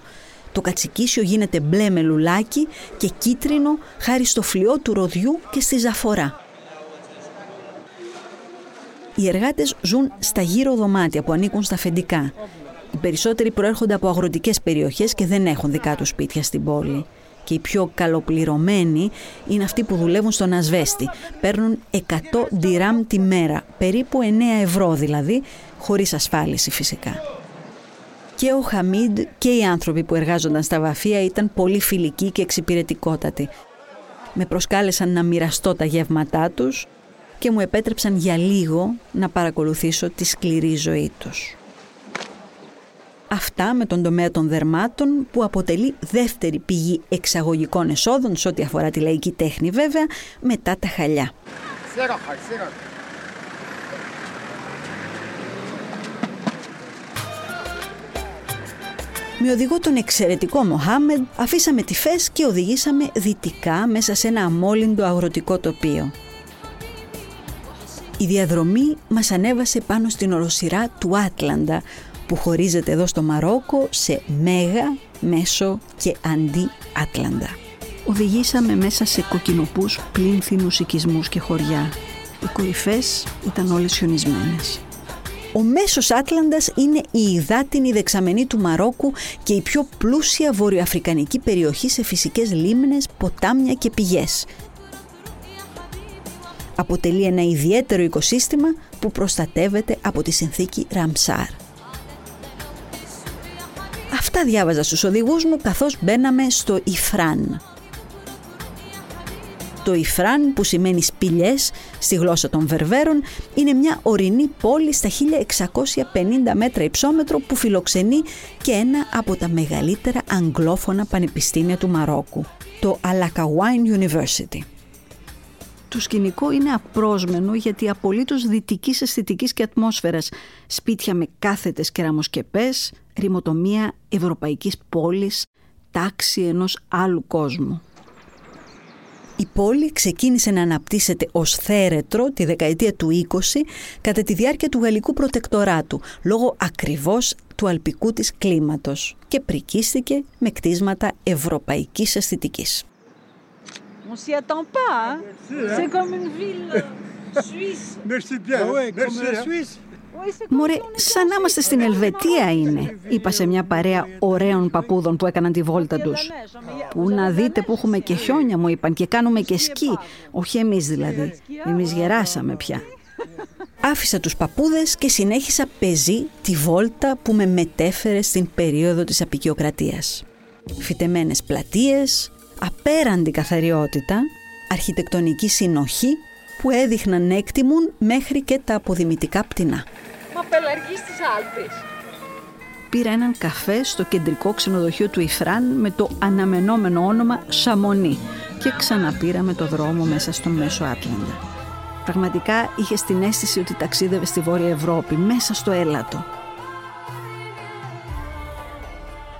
Το κατσικίσιο γίνεται μπλε με λουλάκι και κίτρινο χάρη στο φλοιό του ροδιού και στη ζαφορά. Οι εργάτες ζουν στα γύρω δωμάτια που ανήκουν στα αφεντικά. Οι περισσότεροι προέρχονται από αγροτικές περιοχές και δεν έχουν δικά τους σπίτια στην πόλη. Και οι πιο καλοπληρωμένοι είναι αυτοί που δουλεύουν στον ασβέστη. Παίρνουν 100 ντυράμ τη μέρα, περίπου 9 ευρώ δηλαδή, χωρίς ασφάλιση φυσικά. Και ο Χαμίντ και οι άνθρωποι που εργάζονταν στα βαφεία ήταν πολύ φιλικοί και εξυπηρετικότατοι. Με προσκάλεσαν να μοιραστώ τα γεύματά τους και μου επέτρεψαν για λίγο να παρακολουθήσω τη σκληρή ζωή τους. Αυτά με τον τομέα των δερμάτων που αποτελεί δεύτερη πηγή εξαγωγικών εσόδων σε ό,τι αφορά τη λαϊκή τέχνη βέβαια μετά τα χαλιά. Με οδηγό τον εξαιρετικό Μοχάμεντ αφήσαμε τη Φες και οδηγήσαμε δυτικά μέσα σε ένα αμόλυντο αγροτικό τοπίο. Η διαδρομή μας ανέβασε πάνω στην οροσυρά του Άτλαντα που χωρίζεται εδώ στο Μαρόκο σε Μέγα, Μέσο και Αντί Άτλαντα. Οδηγήσαμε μέσα σε κοκκινοπούς πλήνθινους οικισμούς και χωριά. Οι κορυφές ήταν όλες χιονισμένες. Ο μέσος Άτλαντας είναι η υδάτινη δεξαμενή του Μαρόκου και η πιο πλούσια βορειοαφρικανική περιοχή σε φυσικές λίμνες, ποτάμια και πηγές. Αποτελεί ένα ιδιαίτερο οικοσύστημα που προστατεύεται από τη συνθήκη Ραμσάρ. Αυτά διάβαζα στους οδηγούς μου καθώς μπαίναμε στο Ιφράν. Το Ιφράν που σημαίνει σπηλιές στη γλώσσα των Βερβέρων είναι μια ορεινή πόλη στα 1650 μέτρα υψόμετρο που φιλοξενεί και ένα από τα μεγαλύτερα αγγλόφωνα πανεπιστήμια του Μαρόκου, το Alakawain University. Το σκηνικό είναι απρόσμενο γιατί απολύτως δυτικής αισθητικής και ατμόσφαιρας. Σπίτια με κάθετες κεραμοσκεπές, ρημοτομία ευρωπαϊκής πόλης, τάξη ενός άλλου κόσμου. Η πόλη ξεκίνησε να αναπτύσσεται ως θέρετρο τη δεκαετία του 20 κατά τη διάρκεια του γαλλικού προτεκτοράτου λόγω ακριβώς του αλπικού της κλίματος και πρικίστηκε με κτίσματα ευρωπαϊκής αισθητικής. On s'y attend pas, hein C'est comme une ville suisse. (laughs) Merci bien. Ah ouais, comme la Suisse. Μωρέ, σαν να είμαστε στην Ελβετία είναι, είπα σε μια παρέα ωραίων παππούδων που έκαναν τη βόλτα τους. Που να δείτε που έχουμε και χιόνια μου είπαν και κάνουμε και σκι. Όχι εμείς δηλαδή, εμείς γεράσαμε πια. Άφησα τους παππούδες και συνέχισα πεζή τη βόλτα που με μετέφερε στην περίοδο της απεικιοκρατίας. Φυτεμένες πλατείες, απέραντη καθαριότητα, αρχιτεκτονική συνοχή που έδειχναν έκτιμουν μέχρι και τα αποδημητικά πτηνά. Μα πελαργεί στις Άλπες. Πήρα έναν καφέ στο κεντρικό ξενοδοχείο του Ιφράν με το αναμενόμενο όνομα Σαμονί και ξαναπήραμε το δρόμο μέσα στον Μέσο Άτλαντα. Πραγματικά είχε την αίσθηση ότι ταξίδευε στη Βόρεια Ευρώπη, μέσα στο έλατο.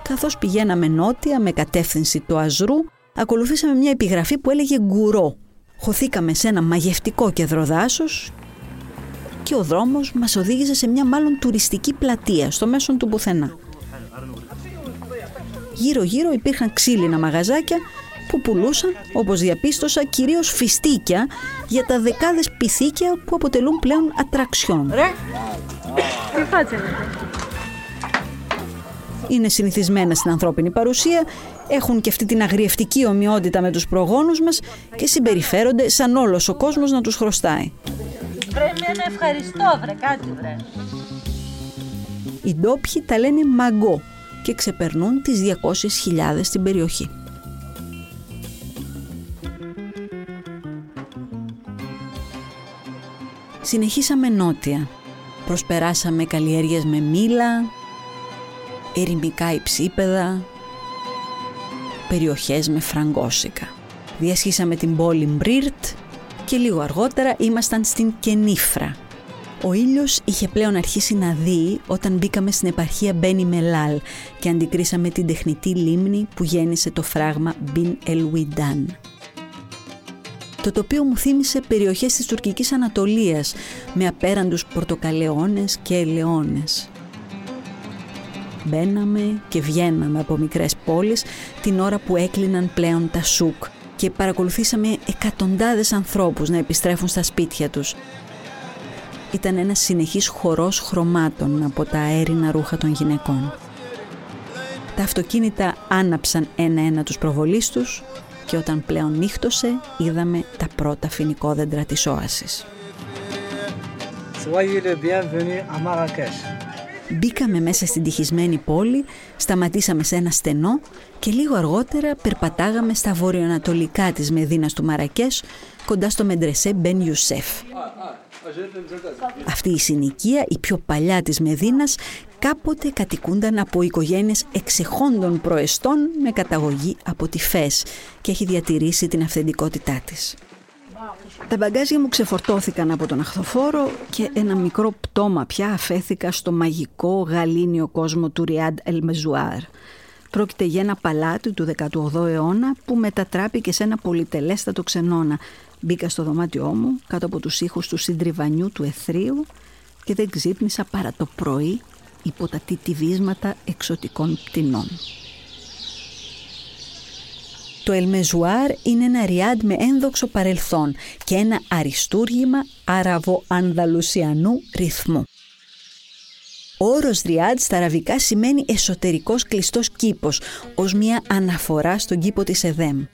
Καθώς πηγαίναμε νότια με κατεύθυνση του Αζρού, ακολουθήσαμε μια επιγραφή που έλεγε «Γκουρό», χωθήκαμε σε ένα μαγευτικό κέντρο δάσος και ο δρόμος μας οδήγησε σε μια μάλλον τουριστική πλατεία στο μέσον του πουθενά. Γύρω-γύρω υπήρχαν ξύλινα μαγαζάκια που πουλούσαν, όπως διαπίστωσα, κυρίως φιστίκια για τα δεκάδες πυθίκια που αποτελούν πλέον ατραξιόν. είναι συνηθισμένα στην ανθρώπινη παρουσία, έχουν και αυτή την αγριευτική ομοιότητα με τους προγόνους μας και συμπεριφέρονται σαν όλος ο κόσμος να τους χρωστάει. Βρε, ένα ευχαριστώ, βρε, κάτι βρε. Οι ντόπιοι τα λένε μαγκό και ξεπερνούν τις 200.000 στην περιοχή. Συνεχίσαμε νότια. Προσπεράσαμε καλλιέργειες με μήλα, ερημικά υψίπεδα, περιοχές με φραγκόσικα. Διασχίσαμε την πόλη Μπρίρτ και λίγο αργότερα ήμασταν στην Κενίφρα. Ο ήλιος είχε πλέον αρχίσει να δει όταν μπήκαμε στην επαρχία Μπένι Μελάλ και αντικρίσαμε την τεχνητή λίμνη που γέννησε το φράγμα Μπιν Ελουιντάν. Το τοπίο μου θύμισε περιοχές της τουρκικής Ανατολίας με απέραντους πορτοκαλαιώνες και ελαιώνες. Μπαίναμε και βγαίναμε από μικρές πόλεις την ώρα που έκλειναν πλέον τα σούκ και παρακολουθήσαμε εκατοντάδες ανθρώπους να επιστρέφουν στα σπίτια τους. Ήταν ένας συνεχής χορός χρωμάτων από τα αέρινα ρούχα των γυναικών. Τα αυτοκίνητα άναψαν ένα-ένα τους προβολείς τους και όταν πλέον νύχτωσε είδαμε τα πρώτα φοινικόδεντρα της όασης. Soyez le bienvenu à Marrakech. Μπήκαμε μέσα στην τυχισμένη πόλη, σταματήσαμε σε ένα στενό και λίγο αργότερα περπατάγαμε στα βορειοανατολικά της Μεδίνας του Μαρακές, κοντά στο Μεντρεσέ Μπεν Ιουσέφ. Αυτή η συνοικία, η πιο παλιά της Μεδίνας, κάποτε κατοικούνταν από οικογένειες εξεχόντων προεστών με καταγωγή από τη ΦΕΣ και έχει διατηρήσει την αυθεντικότητά της. Τα μπαγκάζια μου ξεφορτώθηκαν από τον αχθοφόρο και ένα μικρό πτώμα πια αφέθηκα στο μαγικό γαλήνιο κόσμο του Ριάντ Ελμεζουάρ. Πρόκειται για ένα παλάτι του 18ου αιώνα που μετατράπηκε σε ένα πολυτελέστατο ξενώνα. Μπήκα στο δωμάτιό μου κάτω από τους ήχους του συντριβανιού του εθρίου και δεν ξύπνησα παρά το πρωί υπό τα τιτιβίσματα εξωτικών πτηνών. Το Ελμεζουάρ είναι ένα ριάντ με ένδοξο παρελθόν και ένα αριστούργημα αραβο-ανδαλουσιανού ρυθμού. Ο όρος Ριάντ στα αραβικά σημαίνει εσωτερικός κλειστός κήπος, ως μια αναφορά στον κήπο της Εδέμ.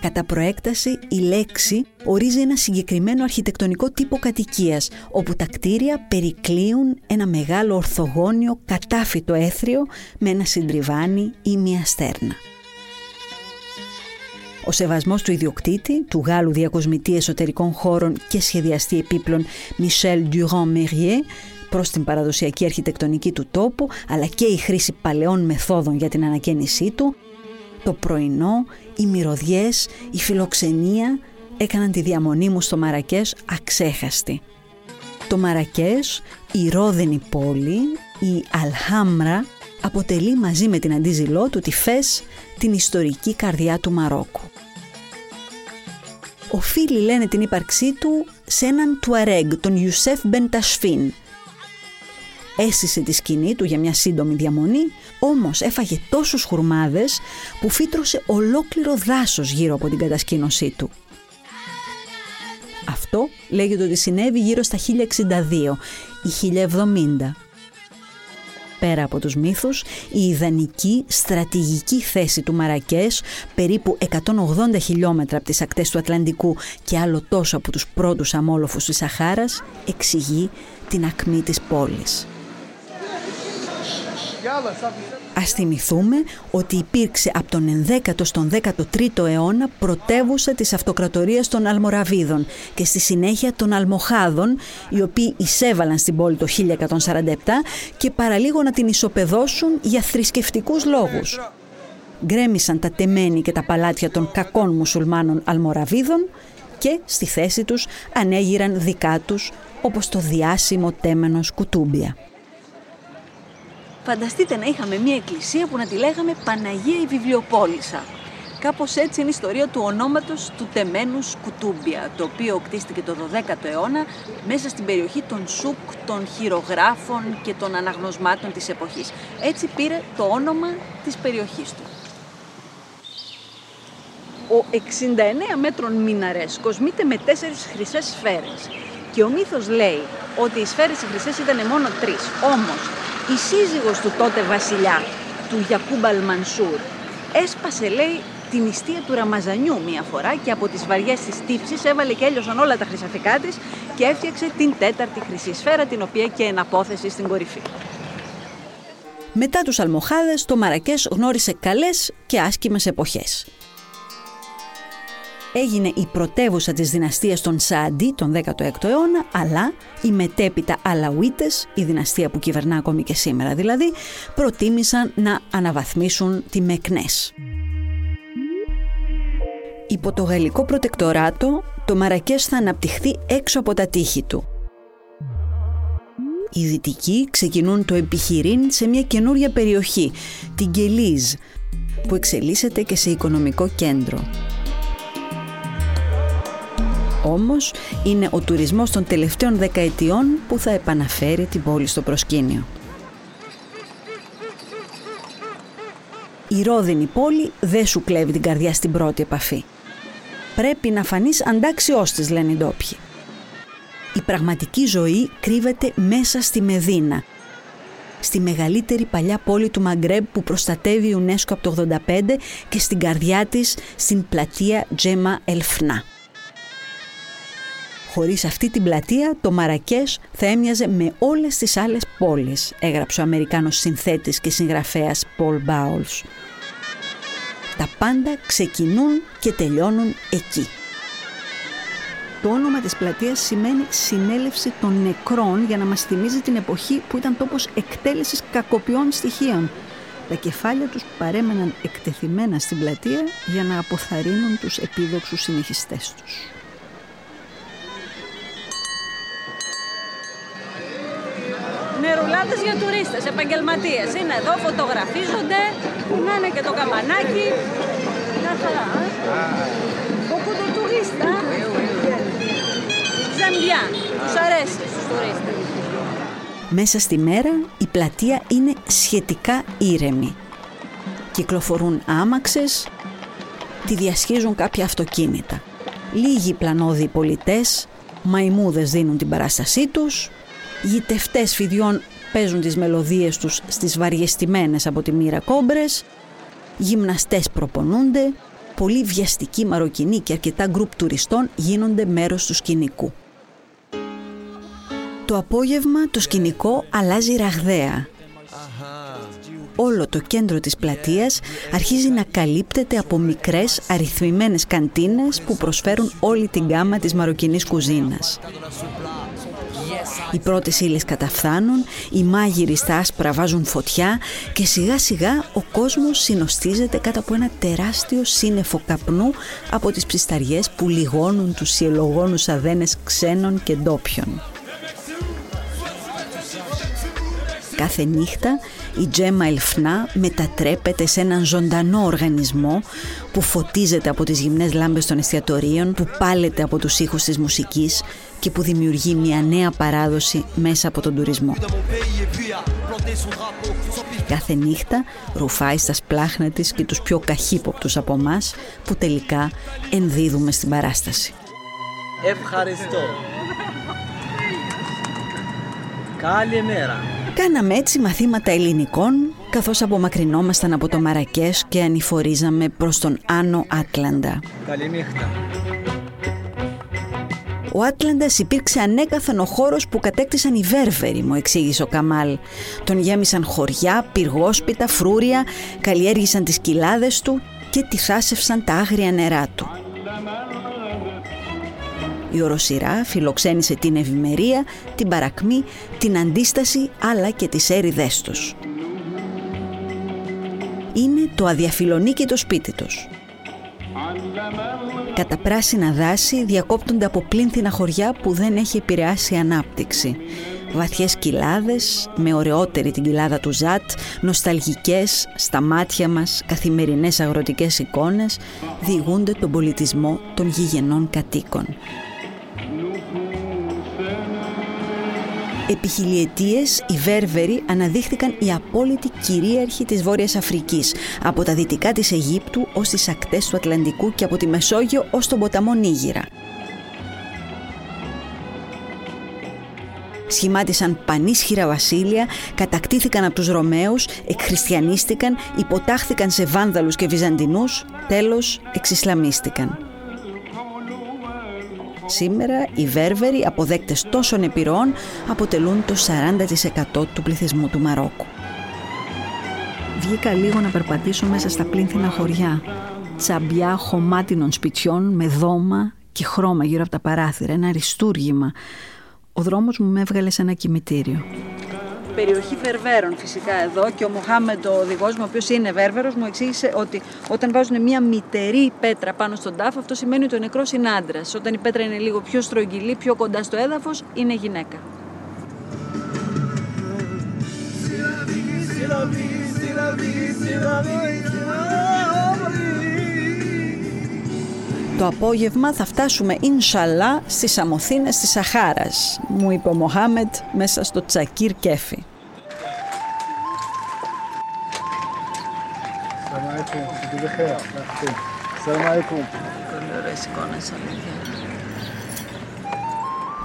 Κατά προέκταση, η λέξη ορίζει ένα συγκεκριμένο αρχιτεκτονικό τύπο κατοικίας, όπου τα κτίρια περικλείουν ένα μεγάλο ορθογώνιο κατάφυτο έθριο με ένα συντριβάνι ή μια στέρνα. Ο σεβασμός του ιδιοκτήτη, του Γάλλου διακοσμητή εσωτερικών χώρων και σχεδιαστή επίπλων Michel Durand Mérier, προς την παραδοσιακή αρχιτεκτονική του τόπου, αλλά και η χρήση παλαιών μεθόδων για την ανακαίνισή του, το πρωινό, οι μυρωδιές, η φιλοξενία έκαναν τη διαμονή μου στο Μαρακές αξέχαστη. Το Μαρακές, η ρόδινη πόλη, η Αλχάμρα, αποτελεί μαζί με την αντίζηλό του τη Φες την ιστορική καρδιά του Μαρόκου. Οφείλει λένε την ύπαρξή του σε έναν Τουαρέγ, τον Ιουσέφ Μπεντασφίν. Έσυσε τη σκηνή του για μια σύντομη διαμονή, όμως έφαγε τόσους χουρμάδες που φύτρωσε ολόκληρο δάσος γύρω από την κατασκήνωσή του. Αυτό λέγεται ότι συνέβη γύρω στα 1062 ή 1070 πέρα από τους μύθους, η ιδανική στρατηγική θέση του Μαρακές, περίπου 180 χιλιόμετρα από τις ακτές του Ατλαντικού και άλλο τόσο από τους πρώτους αμόλοφους της Σαχάρας, εξηγεί την ακμή της πόλης. Ας θυμηθούμε ότι υπήρξε από τον 11ο στον 13ο αιώνα πρωτεύουσα της αυτοκρατορίας των Αλμοραβίδων και στη συνέχεια των Αλμοχάδων, οι οποίοι εισέβαλαν στην πόλη το 1147 και παραλίγο να την ισοπεδώσουν για θρησκευτικούς λόγους. Γκρέμισαν τα τεμένη και τα παλάτια των κακών μουσουλμάνων Αλμοραβίδων και στη θέση τους ανέγυραν δικά τους όπως το διάσημο τέμενος Κουτούμπια. Φανταστείτε να είχαμε μια εκκλησία που να τη λέγαμε Παναγία η Βιβλιοπόλησα. Κάπως έτσι είναι η ιστορία του ονόματος του τεμένου Κουτούμπια, το οποίο κτίστηκε το 12ο αιώνα μέσα στην περιοχή των σουκ, των χειρογράφων και των αναγνωσμάτων της εποχής. Έτσι πήρε το όνομα της περιοχής του. Ο 69 μέτρων μιναρές κοσμείται με τέσσερις χρυσές σφαίρες και ο μύθος λέει ότι οι σφαίρες οι χρυσές ήταν μόνο τρεις. Όμως η σύζυγος του τότε βασιλιά, του Γιακούμπ Αλμανσούρ, έσπασε λέει την νηστεία του Ραμαζανιού μία φορά και από τις βαριές της τύψης έβαλε και έλειωσαν όλα τα χρυσαφικά της και έφτιαξε την τέταρτη χρυσή σφαίρα την οποία και εναπόθεση στην κορυφή. Μετά τους Αλμοχάδες, το Μαρακές γνώρισε καλές και άσκημες εποχές. Έγινε η πρωτεύουσα της δυναστείας των Σααντί τον 16ο αιώνα, αλλά οι μετέπειτα Αλαουίτες, η δυναστεία που κυβερνά ακόμη και σήμερα δηλαδή, προτίμησαν να αναβαθμίσουν τη Μεκνές. Υπό το γαλλικό προτεκτοράτο, το Μαρακές θα αναπτυχθεί έξω από τα τείχη του. Οι δυτικοί ξεκινούν το επιχειρήν σε μια καινούρια περιοχή, την Γκελίζ, που εξελίσσεται και σε οικονομικό κέντρο. Όμως είναι ο τουρισμός των τελευταίων δεκαετιών που θα επαναφέρει την πόλη στο προσκήνιο. Η ρόδινη πόλη δεν σου κλέβει την καρδιά στην πρώτη επαφή. Πρέπει να φανείς αντάξιός της, λένε οι ντόπιοι. Η πραγματική ζωή κρύβεται μέσα στη Μεδίνα, στη μεγαλύτερη παλιά πόλη του Μαγκρέμπ που προστατεύει η UNESCO από το 85 και στην καρδιά της στην πλατεία Τζέμα Ελφνά. Χωρίς αυτή την πλατεία, το Μαρακές θα έμοιαζε με όλες τις άλλες πόλεις, έγραψε ο Αμερικάνος συνθέτης και συγγραφέας Paul Bowles. Τα πάντα ξεκινούν και τελειώνουν εκεί. Το όνομα της πλατείας σημαίνει συνέλευση των νεκρών για να μας θυμίζει την εποχή που ήταν τόπος εκτέλεσης κακοποιών στοιχείων. Τα κεφάλια τους παρέμεναν εκτεθειμένα στην πλατεία για να αποθαρρύνουν τους επίδοξους συνεχιστές τους. Νερουλάδες για τουρίστες, επαγγελματίες. Είναι εδώ, φωτογραφίζονται, κουνάνε και το καμπανάκι. Μια χαρά, Beaucoup de touristes, τους αρέσει στους τουρίστες. Μέσα στη μέρα η πλατεία είναι σχετικά ήρεμη. Κυκλοφορούν άμαξες, τη διασχίζουν κάποια αυτοκίνητα. Λίγοι πλανόδιοι πολιτές, μαϊμούδες δίνουν την παράστασή τους, γητευτές φιδιών παίζουν τις μελωδίες τους στις βαριεστημένες από τη μοίρα κόμπρες, γυμναστές προπονούνται, πολύ βιαστικοί Μαροκινοί και αρκετά γκρουπ τουριστών γίνονται μέρος του σκηνικού. Το απόγευμα το σκηνικό αλλάζει ραγδαία. Όλο το κέντρο της πλατείας αρχίζει να καλύπτεται από μικρές αριθμημένες καντίνες που προσφέρουν όλη την γάμα της μαροκινής κουζίνας. Οι πρώτες ύλες καταφθάνουν, οι μάγειροι στα άσπρα βάζουν φωτιά και σιγά σιγά ο κόσμος συνοστίζεται κάτω από ένα τεράστιο σύννεφο καπνού από τις ψισταριές που λιγώνουν τους συλλογόνους αδένες ξένων και ντόπιων. Κάθε νύχτα η Τζέμα Ελφνά μετατρέπεται σε έναν ζωντανό οργανισμό που φωτίζεται από τις γυμνές λάμπες των εστιατορίων, που πάλεται από τους ήχους της μουσικής και που δημιουργεί μια νέα παράδοση μέσα από τον τουρισμό. Κάθε νύχτα ρουφάει στα σπλάχνα της και τους πιο καχύποπτους από εμάς που τελικά ενδίδουμε στην παράσταση. Ευχαριστώ. Καλημέρα. Κάναμε έτσι μαθήματα ελληνικών καθώς απομακρυνόμασταν από το Μαρακές και ανηφορίζαμε προς τον Άνω Άτλαντα. Καληνύχτα. Ο Άτλαντας υπήρξε ανέκαθεν ο χώρος που κατέκτησαν οι Βέρβεροι, μου εξήγησε ο Καμάλ. Τον γέμισαν χωριά, πυργόσπιτα, φρούρια, καλλιέργησαν τις κοιλάδες του και τυθάσευσαν τα άγρια νερά του. Η οροσυρά φιλοξένησε την ευημερία, την παρακμή, την αντίσταση αλλά και τις έρηδές τους. Είναι το αδιαφιλονίκητο σπίτι τους. Κατά πράσινα δάση διακόπτονται από πλήνθυνα χωριά που δεν έχει επηρεάσει ανάπτυξη. Βαθιές κοιλάδες, με ωραιότερη την κοιλάδα του Ζάτ, νοσταλγικές, στα μάτια μας, καθημερινές αγροτικές εικόνες, διηγούνται τον πολιτισμό των γηγενών κατοίκων. Επί χιλιετίες οι Βέρβεροι αναδείχθηκαν οι απόλυτοι κυρίαρχοι της Βόρειας Αφρικής, από τα δυτικά της Αιγύπτου ως τις ακτές του Ατλαντικού και από τη Μεσόγειο ως τον ποταμό Νίγηρα. σχημάτισαν πανίσχυρα βασίλεια, κατακτήθηκαν από τους Ρωμαίους, εκχριστιανίστηκαν, υποτάχθηκαν σε Βάνδαλους και Βυζαντινούς, τέλος εξισλαμίστηκαν. Σήμερα οι Βέρβεροι, αποδέκτες τόσων επιρροών, αποτελούν το 40% του πληθυσμού του Μαρόκου. Βγήκα λίγο να περπατήσω μέσα στα πλήνθυνα χωριά. Τσαμπιά χωμάτινων σπιτιών με δώμα και χρώμα γύρω από τα παράθυρα, ένα αριστούργημα. Ο δρόμος μου με έβγαλε σε ένα κημητήριο. Περιοχή Βερβέρων φυσικά εδώ και ο Μοχάμεντ, ο οδηγός μου, ο οποίος είναι Βέρβερος, μου εξήγησε ότι όταν βάζουν μια μητερή πέτρα πάνω στον τάφο, αυτό σημαίνει ότι ο νεκρός είναι άντρας. Όταν η πέτρα είναι λίγο πιο στρογγυλή, πιο κοντά στο έδαφος, είναι γυναίκα. Το απόγευμα θα φτάσουμε ίνσαλα στις αμοθήνες της Σαχάρας, μου είπε ο Μοχάμετ μέσα στο τσακίρ κέφι.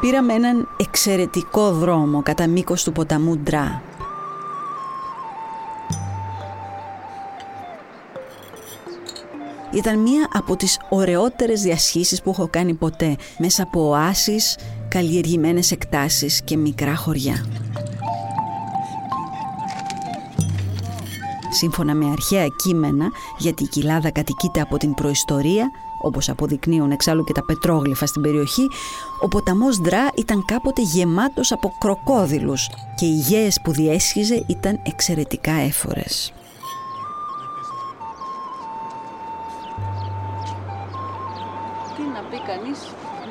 Πήραμε έναν εξαιρετικό δρόμο κατά μήκος του ποταμού Ντρά. Ήταν μία από τις ωραιότερες διασχίσεις που έχω κάνει ποτέ, μέσα από οάσεις, καλλιεργημένες εκτάσεις και μικρά χωριά. Σύμφωνα με αρχαία κείμενα, γιατί η κοιλάδα κατοικείται από την προϊστορία, όπως αποδεικνύουν εξάλλου και τα πετρόγλυφα στην περιοχή, ο ποταμός Δρά ήταν κάποτε γεμάτος από κροκόδιλους και οι γέες που διέσχιζε ήταν εξαιρετικά έφορες.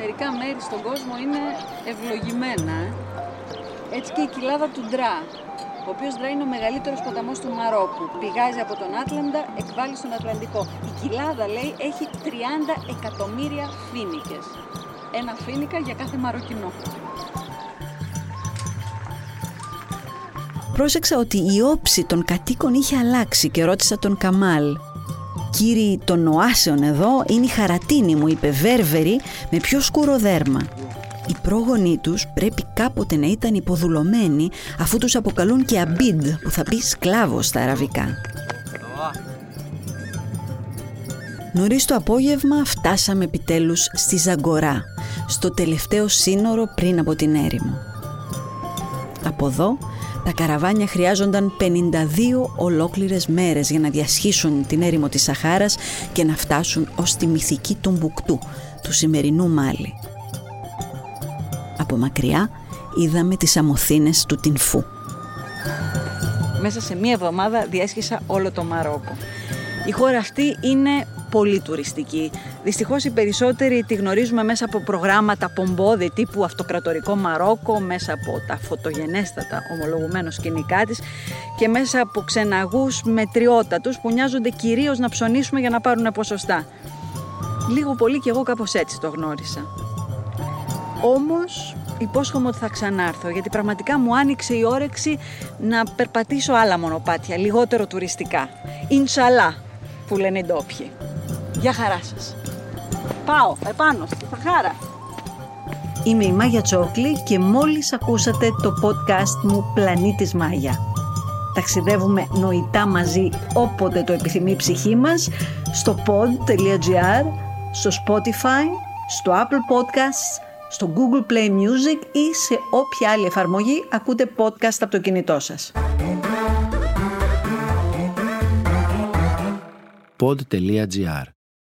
Μερικά μέρη στον κόσμο είναι ευλογημένα. Ε. Έτσι και η κοιλάδα του Ντρά, ο οποίος Ντρά είναι ο μεγαλύτερος ποταμός του Μαρόκου. Πηγάζει από τον Άτλαντα, εκβάλλει στον Ατλαντικό. Η κοιλάδα, λέει, έχει 30 εκατομμύρια φίνικες. Ένα φίνικα για κάθε Μαροκινό. Πρόσεξα ότι η όψη των κατοίκων είχε αλλάξει και ρώτησα τον Καμάλ κύριοι των οάσεων εδώ είναι η χαρατίνη μου, είπε Βέρβερη με πιο σκούρο δέρμα. Οι πρόγονοί τους πρέπει κάποτε να ήταν υποδουλωμένοι αφού τους αποκαλούν και αμπίντ που θα πει σκλάβος στα αραβικά. Νωρίς το απόγευμα φτάσαμε επιτέλους στη Ζαγκορά, στο τελευταίο σύνορο πριν από την έρημο. Από εδώ τα καραβάνια χρειάζονταν 52 ολόκληρες μέρες για να διασχίσουν την έρημο της Σαχάρας και να φτάσουν ως τη μυθική του Μπουκτού, του σημερινού Μάλι. Από μακριά είδαμε τις αμοθήνες του Τινφού. Μέσα σε μία εβδομάδα διέσχισα όλο το Μαρόκο. Η χώρα αυτή είναι πολύ τουριστική. Δυστυχώς οι περισσότεροι τη γνωρίζουμε μέσα από προγράμματα πομπόδι τύπου αυτοκρατορικό Μαρόκο, μέσα από τα φωτογενέστατα ομολογουμένως σκηνικά της και μέσα από ξεναγούς μετριότατους που νοιάζονται κυρίως να ψωνίσουμε για να πάρουν ποσοστά. Λίγο πολύ και εγώ κάπως έτσι το γνώρισα. Όμως υπόσχομαι ότι θα ξανάρθω γιατί πραγματικά μου άνοιξε η όρεξη να περπατήσω άλλα μονοπάτια, λιγότερο τουριστικά. Ινσαλά που λένε οι ντόπιοι. Γεια χαρά σας. Πάω επάνω στη Σαχάρα. Είμαι η Μάγια Τσόκλη και μόλις ακούσατε το podcast μου «Πλανήτης Μάγια». Ταξιδεύουμε νοητά μαζί όποτε το επιθυμεί η ψυχή μας στο pod.gr, στο Spotify, στο Apple Podcasts, στο Google Play Music ή σε όποια άλλη εφαρμογή ακούτε podcast από το κινητό σας. pod.gr.